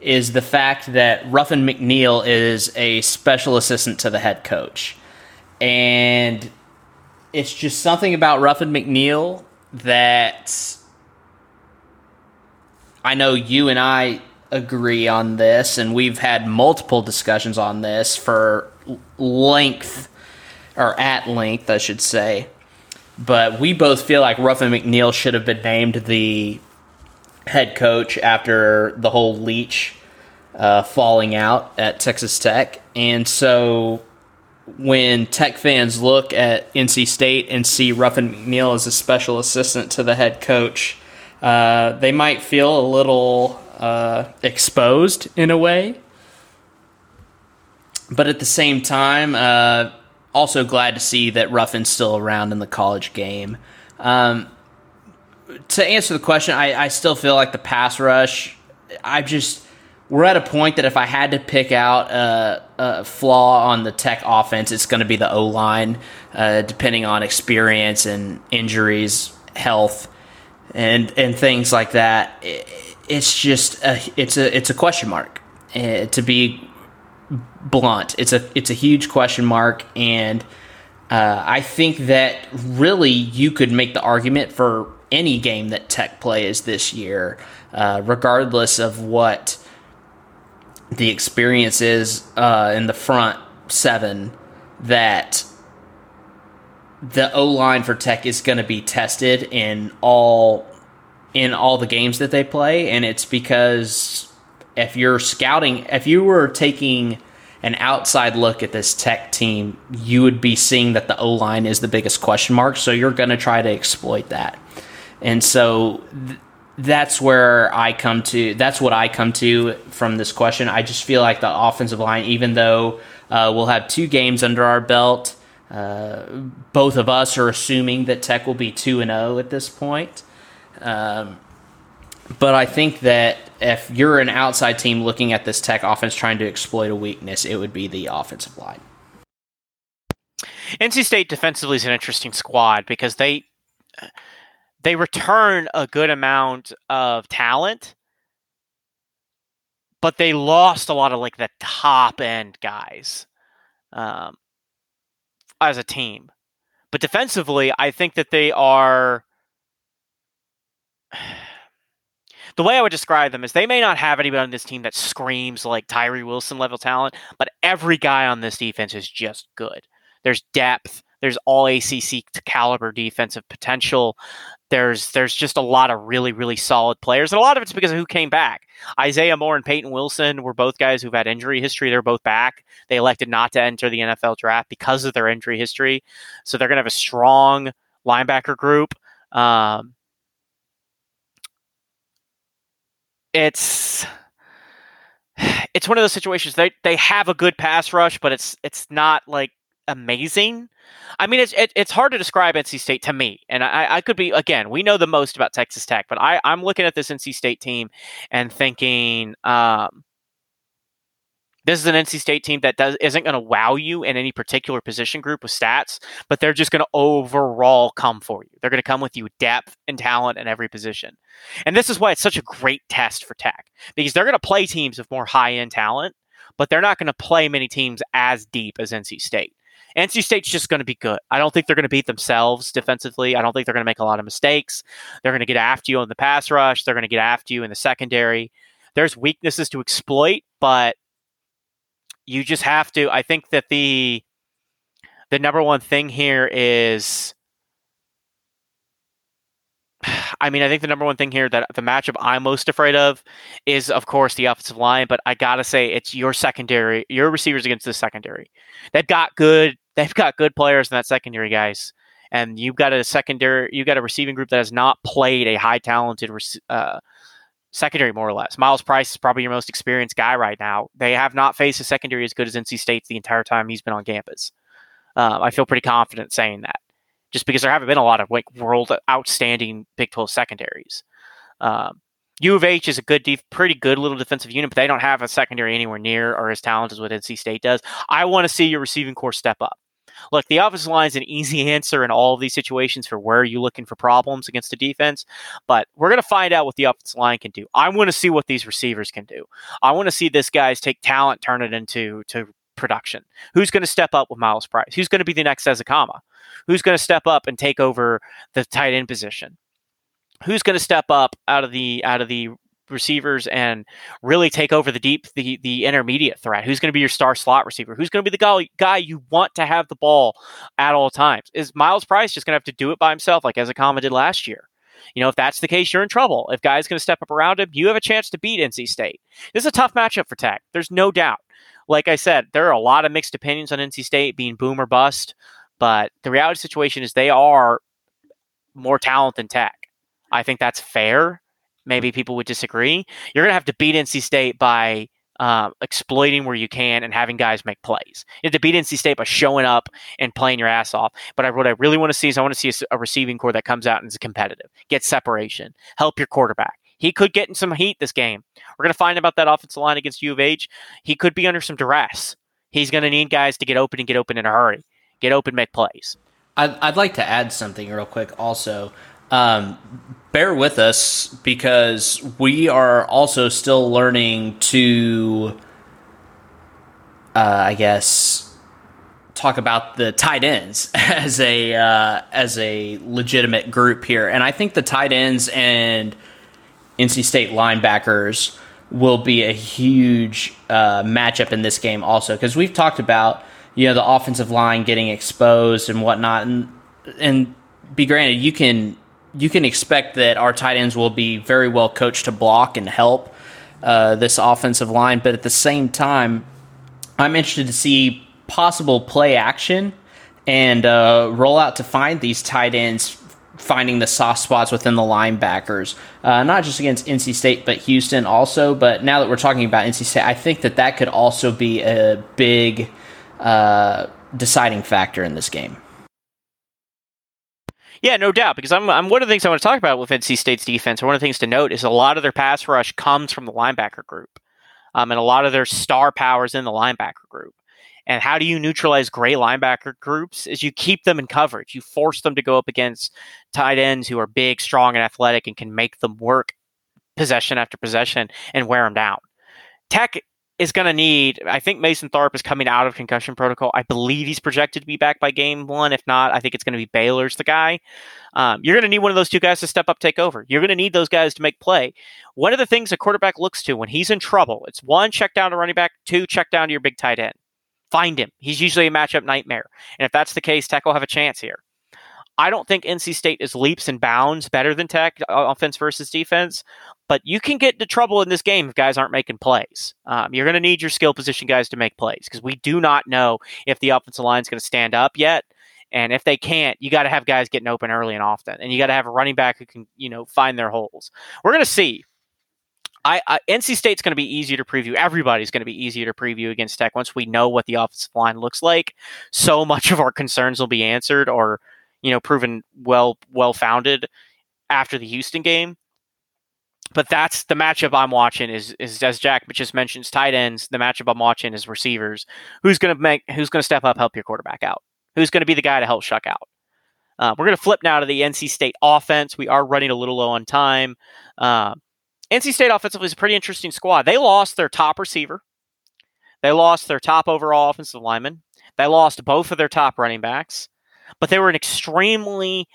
is the fact that Ruffin McNeill is a special assistant to the head coach. And it's just something about Ruffin McNeill that I know you and I agree on this, and we've had multiple discussions on this for length or at length, I should say. But we both feel like Ruffin McNeill should have been named the head coach after the whole Leach uh, falling out at Texas Tech. And so when Tech fans look at NC State and see Ruffin McNeill as a special assistant to the head coach, uh, they might feel a little uh, exposed in a way. But at the same time, uh, also glad to see that Ruffin's still around in the college game. Um, to answer the question, I, I still feel like the pass rush. I just we're at a point that if I had to pick out a, a flaw on the Tech offense, it's going to be the O line, uh, depending on experience and injuries, health, and and things like that. It, it's just a, it's a it's a question mark. Uh, to be blunt. It's a it's a huge question mark, and uh, I think that really you could make the argument for any game that Tech plays this year, uh, regardless of what the experience is uh, in the front seven, that the O line for Tech is going to be tested in all in all the games that they play, and it's because if you're scouting, if you were taking an outside look at this tech team, you would be seeing that the O line is the biggest question mark. So you're going to try to exploit that. And so th- that's where I come to. That's what I come to from this question. I just feel like the offensive line, even though uh, we'll have two games under our belt, uh, both of us are assuming that Tech will be 2 and 0 at this point. Um, but I think that if you're an outside team looking at this Tech offense trying to exploit a weakness, it would be the offensive line. NC State defensively is an interesting squad because they they return a good amount of talent, but they lost a lot of like the top end guys um, as a team. But defensively, I think that they are the way I would describe them is they may not have anybody on this team that screams like Tyree Wilson level talent, but every guy on this defense is just good. There's depth. There's all ACC caliber defensive potential. There's there's just a lot of really really solid players, and a lot of it's because of who came back. Isaiah Moore and Payton Wilson were both guys who've had injury history. They're both back. They elected not to enter the NFL draft because of their injury history, so they're to have a strong linebacker group. Um, it's it's one of those situations they they have a good pass rush, but it's it's not like amazing. I mean, it's it, it's hard to describe NC State to me, and I, I could be again. We know the most about Texas Tech, but I I'm looking at this NC State team and thinking, um, This is an NC State team that does isn't going to wow you in any particular position group with stats, but they're just going to overall come for you. They're going to come with you depth and talent in every position. And this is why it's such a great test for Tech because they're going to play teams with more high end talent, but they're not going to play many teams as deep as NC State. NC State's just going to be good. I don't think they're going to beat themselves defensively. I don't think they're going to make a lot of mistakes. They're going to get after you on the pass rush. They're going to get after you in the secondary. There's weaknesses to exploit, but you just have to. I think that the the number one thing here is I mean, I think the number one thing here that the matchup I'm most afraid of is, of course, the offensive line. But I gotta say, it's your secondary, your receivers against the secondary. They've got good, they've got good players in that secondary, guys. And you've got a secondary, you've got a receiving group that has not played a high talented uh, secondary, more or less. Myles Price is probably your most experienced guy right now. They have not faced a secondary as good as NC State's the entire time he's been on campus. Um, I feel pretty confident saying that just because there haven't been a lot of like world outstanding Big 12 secondaries. Um, U of H is a good, def- pretty good little defensive unit, but they don't have a secondary anywhere near or as talented as what NC State does. I want to see your receiving core step up. Look, the offensive line is an easy answer in all of these situations for where are you're looking for problems against the defense, but we're going to find out what the offensive line can do. I want to see what these receivers can do. I want to see this guys take talent, turn it into to production. Who's going to step up with Myles Price? Who's going to be the next Ezukanma? Who's going to step up and take over the tight end position? Who's going to step up out of the out of the receivers and really take over the deep the the intermediate threat? Who's going to be your star slot receiver? Who's going to be the guy guy you want to have the ball at all times? Is Myles Price just going to have to do it by himself like as Ezukanma did last year? You know, if that's the case, you're in trouble. If guys going to step up around him, you have a chance to beat NC State. This is a tough matchup for Tech. There's no doubt like I said, there are a lot of mixed opinions on NC State being boom or bust, but the reality situation is they are more talent than Tech. I think that's fair. Maybe people would disagree. You're going to have to beat NC State by uh, exploiting where you can and having guys make plays. You have to beat NC State by showing up and playing your ass off. But I, what I really want to see is I want to see a, a receiving core that comes out and is competitive, get separation, help your quarterback. He could get in some heat this game. We're going to find about that offensive line against U of H. He could be under some duress. He's going to need guys to get open and get open in a hurry, get open, make plays. I'd, I'd like to add something real quick also. Um, bear with us because we are also still learning to, uh, I guess, talk about the tight ends as a uh, as a legitimate group here, and I think the tight ends and NC State linebackers will be a huge uh, matchup in this game also because we've talked about you know the offensive line getting exposed and whatnot. And and be granted you can you can expect that our tight ends will be very well coached to block and help uh, this offensive line but at the same time I'm interested to see possible play action and uh, roll out to find these tight ends finding the soft spots within the linebackers, uh, not just against NC State, but Houston also. But now that we're talking about NC State, I think that that could also be a big uh, deciding factor in this game. Yeah, no doubt. Because I'm, I'm one of the things I want to talk about with NC State's defense, one of the things to note is a lot of their pass rush comes from the linebacker group, um, and a lot of their star powers in the linebacker group. And how do you neutralize gray linebacker groups? Is you keep them in coverage. You force them to go up against tight ends who are big, strong, and athletic and can make them work possession after possession and wear them down. Tech is going to need, I think Mason Tharp is coming out of concussion protocol. I believe he's projected to be back by game one. If not, I think it's going to be Baylor's the guy. Um, you're going to need one of those two guys to step up, take over. You're going to need those guys to make play. One of the things a quarterback looks to when he's in trouble, it's one, check down to running back, two, check down to your big tight end. Find him. He's usually a matchup nightmare. And if that's the case, Tech will have a chance here. I don't think NC State is leaps and bounds better than Tech, uh, offense versus defense, but you can get into trouble in this game if guys aren't making plays. Um, you're going to need your skill position guys to make plays because we do not know if the offensive line is going to stand up yet. And if they can't, you got to have guys getting open early and often, and you got to have a running back who can, you know, find their holes. We're going to see. I, I, NC State's going to be easier to preview. Everybody's going to be easier to preview against Tech once we know what the offensive line looks like. So much of our concerns will be answered or you know proven well well founded after the Houston game. but that's the matchup I'm watching. Is is as Jack just mentions, tight ends. The matchup I'm watching is receivers. Who's to make? Who's to step up, help your quarterback out? Who's to be the guy to help Shough out? Uh, we're to flip now to the NC State offense. We are running a little low on time. Uh, NC State offensively is a pretty interesting squad. They lost their top receiver. They lost their top overall offensive lineman. They lost both of their top running backs, but they were an extremely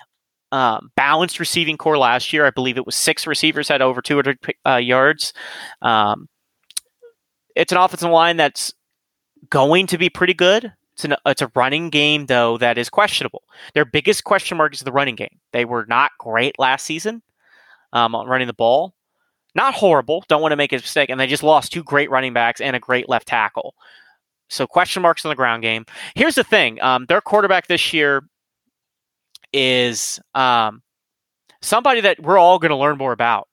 um, balanced receiving core last year. I believe it was six receivers had over 200 uh, yards. Um, it's an offensive line that's going to be pretty good. It's, an, it's a running game, though, that is questionable. Their biggest question mark is the running game. They were not great last season um, on running the ball. Not horrible. Don't want to make a mistake. And they just lost two great running backs and a great left tackle. So question marks on the ground game. Here's the thing: um, their quarterback this year is um, somebody that we're all going to learn more about.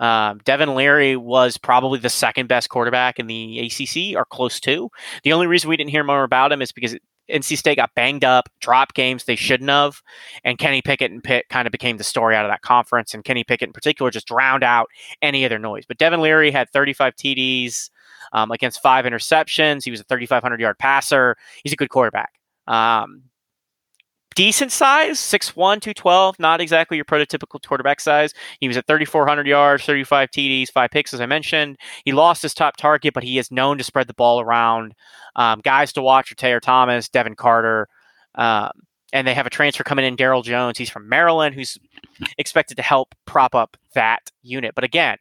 Um, Devin Leary was probably the second best quarterback in the ACC, or close to. The only reason we didn't hear more about him is because NC State got banged up, dropped games they shouldn't have, and Kenny Pickett and Pitt kind of became the story out of that conference. And Kenny Pickett in particular just drowned out any other noise. But Devin Leary had 35 TDs um, against five interceptions. He was a 3,500 yard passer. He's a good quarterback. Um, decent size, 6'1, 212, not exactly your prototypical quarterback size. He was at 3,400 yards, 35 TDs, five picks, as I mentioned. He lost his top target, but he is known to spread the ball around. Um, guys to watch are Thayer Thomas, Devin Carter. Um, and they have a transfer coming in, Daryl Jones. He's from Maryland, who's expected to help prop up that unit. But again,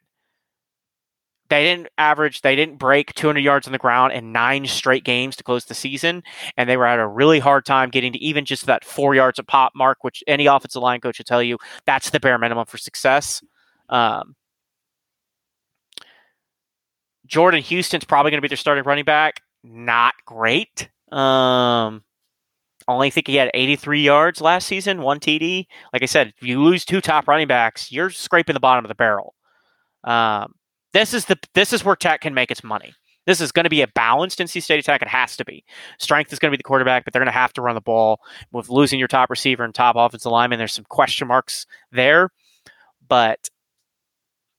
they didn't average, they didn't break 200 yards on the ground in nine straight games to close the season. And they were at a really hard time getting to even just that four yards a pop mark, which any offensive line coach will tell you that's the bare minimum for success. Um, Jordan Houston's probably going to be their starting running back. Not great. Um, only think he had 83 yards last season, one TD. Like I said, if you lose two top running backs, you're scraping the bottom of the barrel. Um, this is the this is where Tech can make its money. This is going to be a balanced NC State attack. It has to be. Strength is going to be the quarterback, but they're going to have to run the ball. With losing your top receiver and top offensive lineman, there's some question marks there. But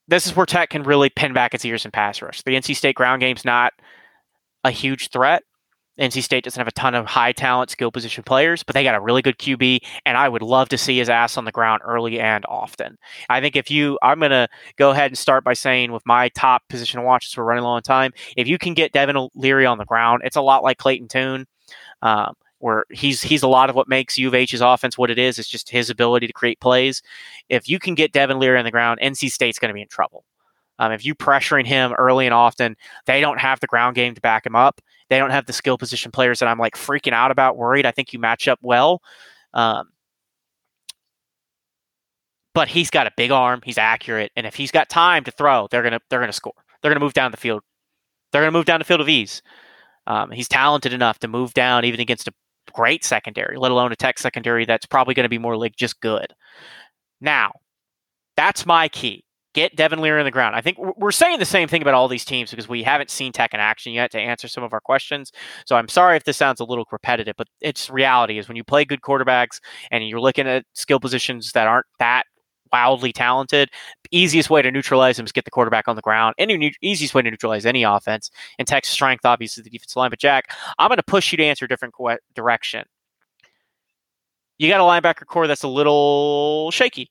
this is where Tech can really pin back its ears and pass rush. The NC State ground game's not a huge threat. NC State doesn't have a ton of high talent, skill position players, but they got a really good QB, and I would love to see his ass on the ground early and often. I think if you, I'm going to go ahead and start by saying with my top position watches, we're running low on time. If you can get Devin Leary on the ground, it's a lot like Clayton Tune. Um, where he's he's a lot of what makes U of H's offense what it is. It's just his ability to create plays. If you can get Devin Leary on the ground, NC State's going to be in trouble. Um, if you pressuring him early and often, they don't have the ground game to back him up. They don't have the skill position players that I'm like freaking out about, worried. I think you match up well. Um, but he's got a big arm. He's accurate, and if he's got time to throw, they're gonna they're gonna score. They're gonna move down the field. They're gonna move down the field of ease. Um, he's talented enough to move down even against a great secondary, let alone a tech secondary that's probably going to be more like just good. Now, that's my key get Devin Leary on the ground. I think we're saying the same thing about all these teams because we haven't seen Tech in action yet to answer some of our questions. So I'm sorry if this sounds a little repetitive, but it's reality is when you play good quarterbacks and you're looking at skill positions that aren't that wildly talented, easiest way to neutralize them is get the quarterback on the ground. Any easiest way to neutralize any offense. And Tech's strength, obviously, the defensive line. But Jack, I'm going to push you to answer a different direction. You got a linebacker core that's a little shaky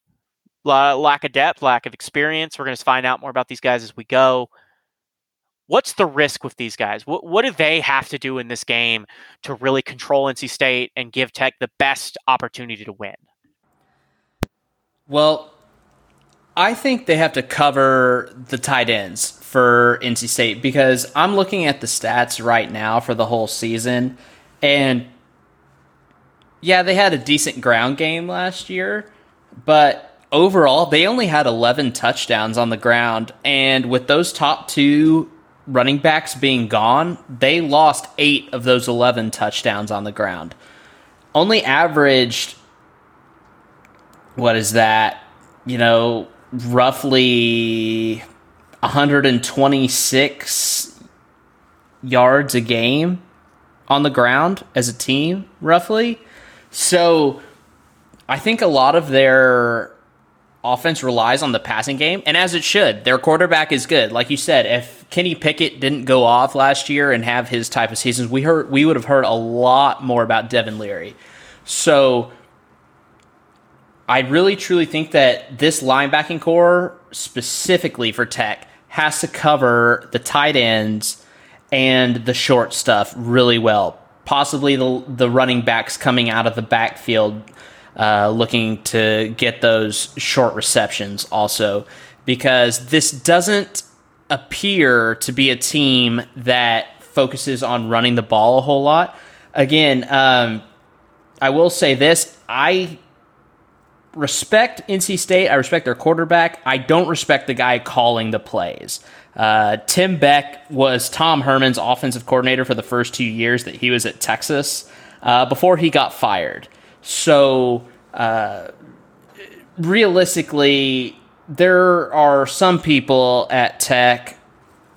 lack of depth, lack of experience. We're going to find out more about these guys as we go. What's the risk with these guys? What, what do they have to do in this game to really control NC State and give Tech the best opportunity to win? Well, I think they have to cover the tight ends for NC State because I'm looking at the stats right now for the whole season. And yeah, they had a decent ground game last year, but overall, they only had 11 touchdowns on the ground. And with those top two running backs being gone, they lost eight of those 11 touchdowns on the ground. Only averaged, what is that? You know, roughly 126 yards a game on the ground as a team, roughly. So I think a lot of their offense relies on the passing game, and as it should. Their quarterback is good. Like you said, if Kenny Pickett didn't go off last year and have his type of seasons, we heard we would have heard a lot more about Devin Leary. So I really truly think that this linebacking core, specifically for Tech, has to cover the tight ends and the short stuff really well. Possibly the the running backs coming out of the backfield, uh, looking to get those short receptions also, because this doesn't appear to be a team that focuses on running the ball a whole lot. Again, um, I will say this: I respect NC State. I respect their quarterback. I don't respect the guy calling the plays. Uh, Tim Beck was Tom Herman's offensive coordinator for the first two years that he was at Texas uh, before he got fired. So, uh, realistically, there are some people at Tech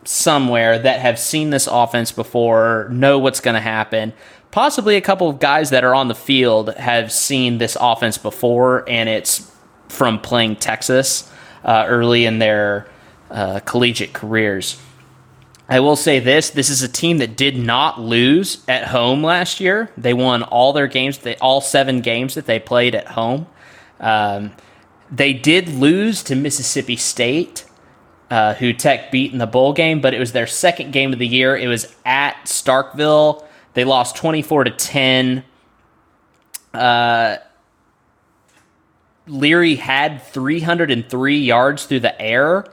somewhere that have seen this offense before, know what's going to happen possibly a couple of guys that are on the field have seen this offense before, and it's from playing Texas uh, early in their uh, collegiate careers. I will say this: this is a team that did not lose at home last year. They won all their games, they, all seven games that they played at home. Um, they did lose to Mississippi State, uh, who Tech beat in the bowl game, but it was their second game of the year. It was at Starkville. They lost 24 to 10. Uh, Leary had 303 yards through the air,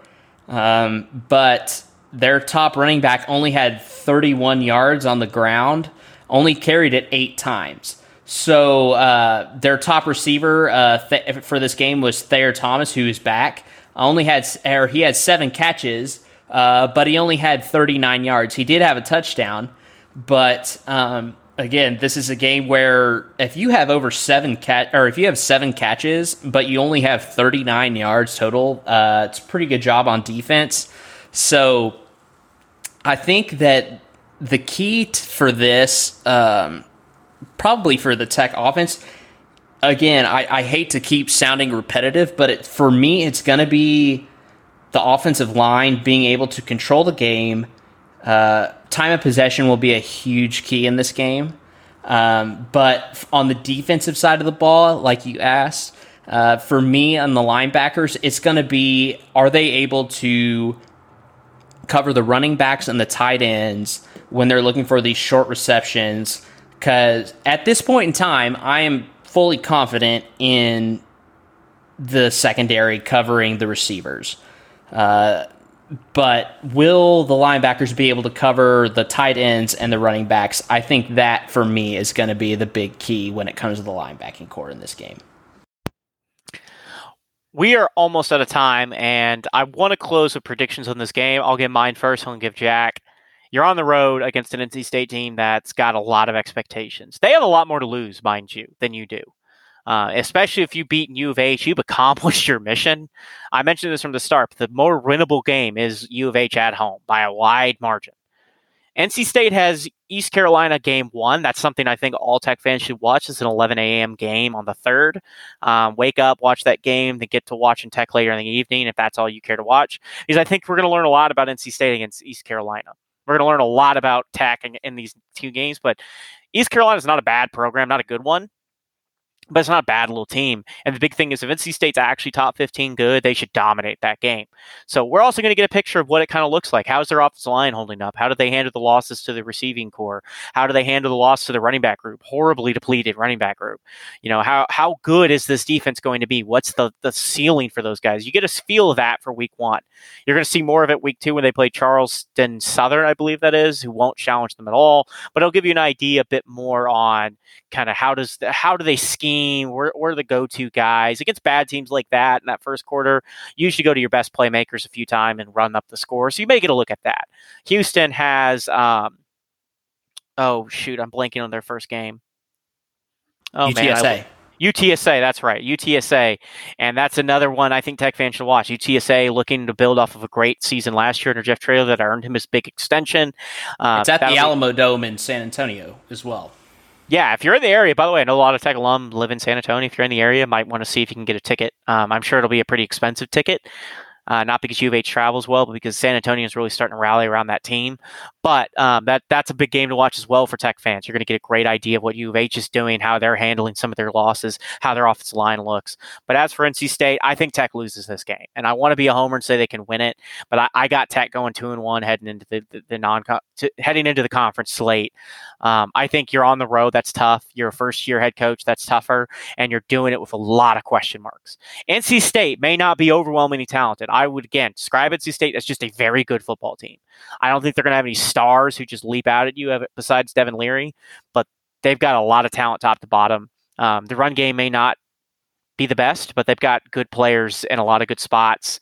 um, but their top running back only had 31 yards on the ground, only carried it eight times. So uh, their top receiver uh, th- for this game was Thayer Thomas, who is back. Only had or he had seven catches, uh, but he only had 39 yards. He did have a touchdown. But um, again, this is a game where if you have over seven cat or if you have seven catches, but you only have 39 yards total, uh, it's a pretty good job on defense. So I think that the key t- for this, um, probably for the Tech offense, again, I, I hate to keep sounding repetitive, but it, for me, it's going to be the offensive line being able to control the game. Uh, time of possession will be a huge key in this game. Um, but on the defensive side of the ball, like you asked, uh, for me on the linebackers, it's going to be are they able to cover the running backs and the tight ends when they're looking for these short receptions? Because at this point in time, I am fully confident in the secondary covering the receivers. Uh, but will the linebackers be able to cover the tight ends and the running backs? I think that for me is going to be the big key when it comes to the linebacking core in this game. We are almost out of time, and I want to close with predictions on this game. I'll give mine first. I'll give Jack. You're on the road against an NC State team that's got a lot of expectations. They have a lot more to lose, mind you, than you do. Uh, especially if you beat U of H, you've accomplished your mission. I mentioned this from the start. the more winnable game is U of H at home by a wide margin. NC State has East Carolina game one. That's something I think all Tech fans should watch. It's an 11 a.m. game on the third. Um, wake up, watch that game, then get to watching Tech later in the evening if that's all you care to watch. Because I think we're going to learn a lot about NC State against East Carolina. We're going to learn a lot about Tech in, in these two games, but East Carolina is not a bad program, not a good one but it's not a bad little team. And the big thing is if NC State's actually top 15 good, they should dominate that game. So we're also going to get a picture of what it kind of looks like. How's their offensive line holding up? How do they handle the losses to the receiving core? How do they handle the loss to the running back group? Horribly depleted running back group. You know, how how good is this defense going to be? What's the the ceiling for those guys? You get a feel of that for week one. You're going to see more of it week two when they play Charleston Southern, I believe that is, who won't challenge them at all. But it'll give you an idea a bit more on kind of how does how do they scheme? Where, where are the go to guys against bad teams like that in that first quarter? You should go to your best playmakers a few times and run up the score. So you may get a look at that. Houston has um, oh shoot, I'm blanking on their first game. Oh UTSA. man, UTSA, that's right, UTSA, and that's another one I think Tech fans should watch. UTSA looking to build off of a great season last year under Jeff Traylor that earned him his big extension. Uh, it's at the Alamo be- Dome in San Antonio as well. Yeah, if you're in the area, by the way, I know a lot of Tech alum live in San Antonio. If you're in the area, might want to see if you can get a ticket. Um, I'm sure it'll be a pretty expensive ticket. Uh, not because U of H travels well, but because San Antonio is really starting to rally around that team. But um, that that's a big game to watch as well for Tech fans. You're going to get a great idea of what U of H is doing, how they're handling some of their losses, how their offensive line looks. But as for NC State, I think Tech loses this game, and I want to be a homer and say they can win it. But I, I got Tech going two and one heading into the the, the non heading into the conference slate. Um, I think you're on the road. That's tough. You're a first year head coach. That's tougher. And you're doing it with a lot of question marks. NC State may not be overwhelmingly talented. I would, again, describe NC State as just a very good football team. I don't think they're going to have any stars who just leap out at you besides Devin Leary, but they've got a lot of talent top to bottom. Um, the run game may not be the best, but they've got good players in a lot of good spots.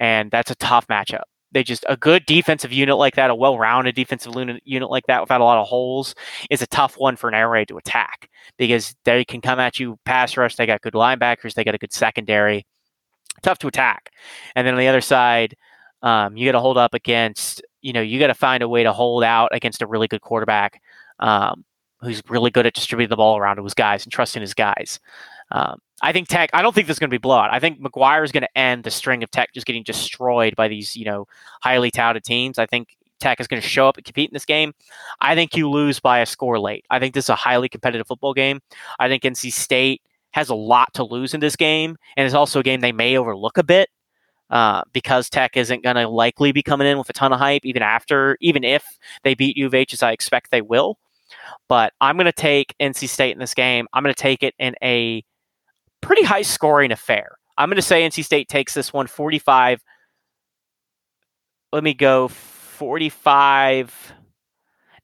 And that's a tough matchup they just a good defensive unit like that, a well-rounded defensive unit like that without a lot of holes is a tough one for an air raid to attack because they can come at you pass rush. They got good linebackers. They got a good secondary. Tough to attack. And then on the other side, um, you got to hold up against. You know, you got to find a way to hold out against a really good quarterback um, who's really good at distributing the ball around to his guys and trusting his guys. Um, I think Tech. I don't think this is going to be blowout. I think McGuire is going to end the string of Tech just getting destroyed by these, you know, highly touted teams. I think Tech is going to show up and compete in this game. I think you lose by a score late. I think this is a highly competitive football game. I think NC State has a lot to lose in this game, and it's also a game they may overlook a bit. Uh, because Tech isn't going to likely be coming in with a ton of hype, even after, even if they beat U of H, as I expect they will. But I'm going to take NC State in this game. I'm going to take it in a pretty high scoring affair. I'm going to say NC State takes this one 45. Let me go 45.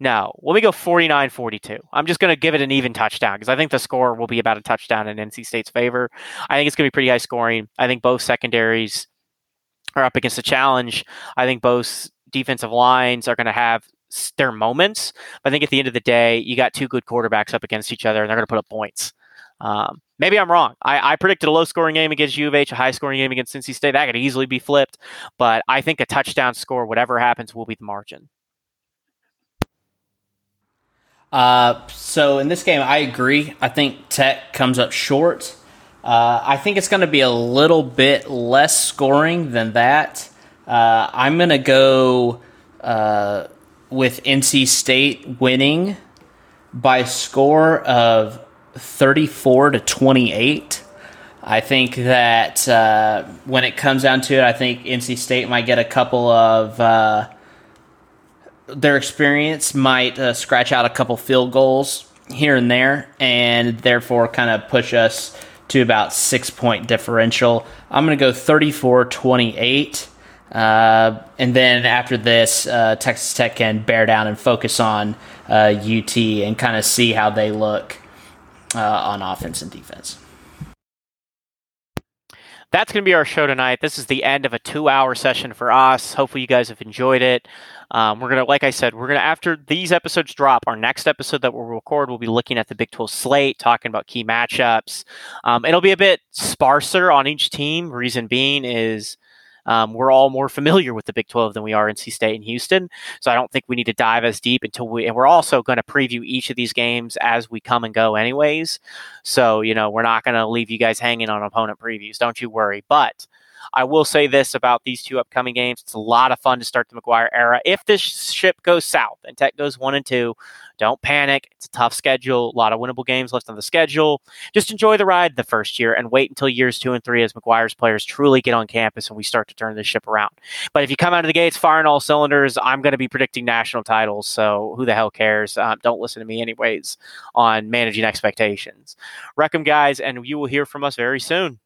No, let me go 49 42. I'm just going to give it an even touchdown because I think the score will be about a touchdown in NC State's favor. I think it's going to be pretty high scoring. I think both secondaries are up against a challenge. I think both defensive lines are going to have their moments. I think at the end of the day, you got two good quarterbacks up against each other and they're going to put up points. Um, maybe I'm wrong. I, I, predicted a low scoring game against U of H, a high scoring game against NC State. That could easily be flipped, but I think a touchdown score, whatever happens, will be the margin. Uh, so in this game, I agree. I think Tech comes up short. Uh, I think it's going to be a little bit less scoring than that. Uh, I'm going to go uh, with NC State winning by score of 34 to 28. I think that uh, when it comes down to it, I think NC State might get a couple of uh, their experience might uh, scratch out a couple field goals here and there, and therefore kind of push us to about six point differential. I'm going to go 34 28. Uh, and then after this, uh, Texas Tech can bear down and focus on UT uh, and kind of see how they look uh, on offense and defense. That's going to be our show tonight. This is the end of a two-hour session for us. Hopefully, you guys have enjoyed it. Um, we're gonna, like I said, we're gonna after these episodes drop, our next episode that we'll record, we'll be looking at the Big 12 slate, talking about key matchups. Um, it'll be a bit sparser on each team. Reason being is um, we're all more familiar with the Big 12 than we are NC State and Houston. So I don't think we need to dive as deep until we, and we're also going to preview each of these games as we come and go, anyways. So, you know, we're not going to leave you guys hanging on opponent previews. Don't you worry. But I will say this about these two upcoming games. It's a lot of fun to start the McGuire era. If this ship goes south and Tech goes one and two, don't panic. It's a tough schedule, a lot of winnable games left on the schedule. Just enjoy the ride the first year and wait until years two and three as McGuire's players truly get on campus and we start to turn this ship around. But if you come out of the gates firing all cylinders, I'm going to be predicting national titles. So who the hell cares? Um, don't listen to me, anyways, on managing expectations. Wreck 'em, guys, and you will hear from us very soon.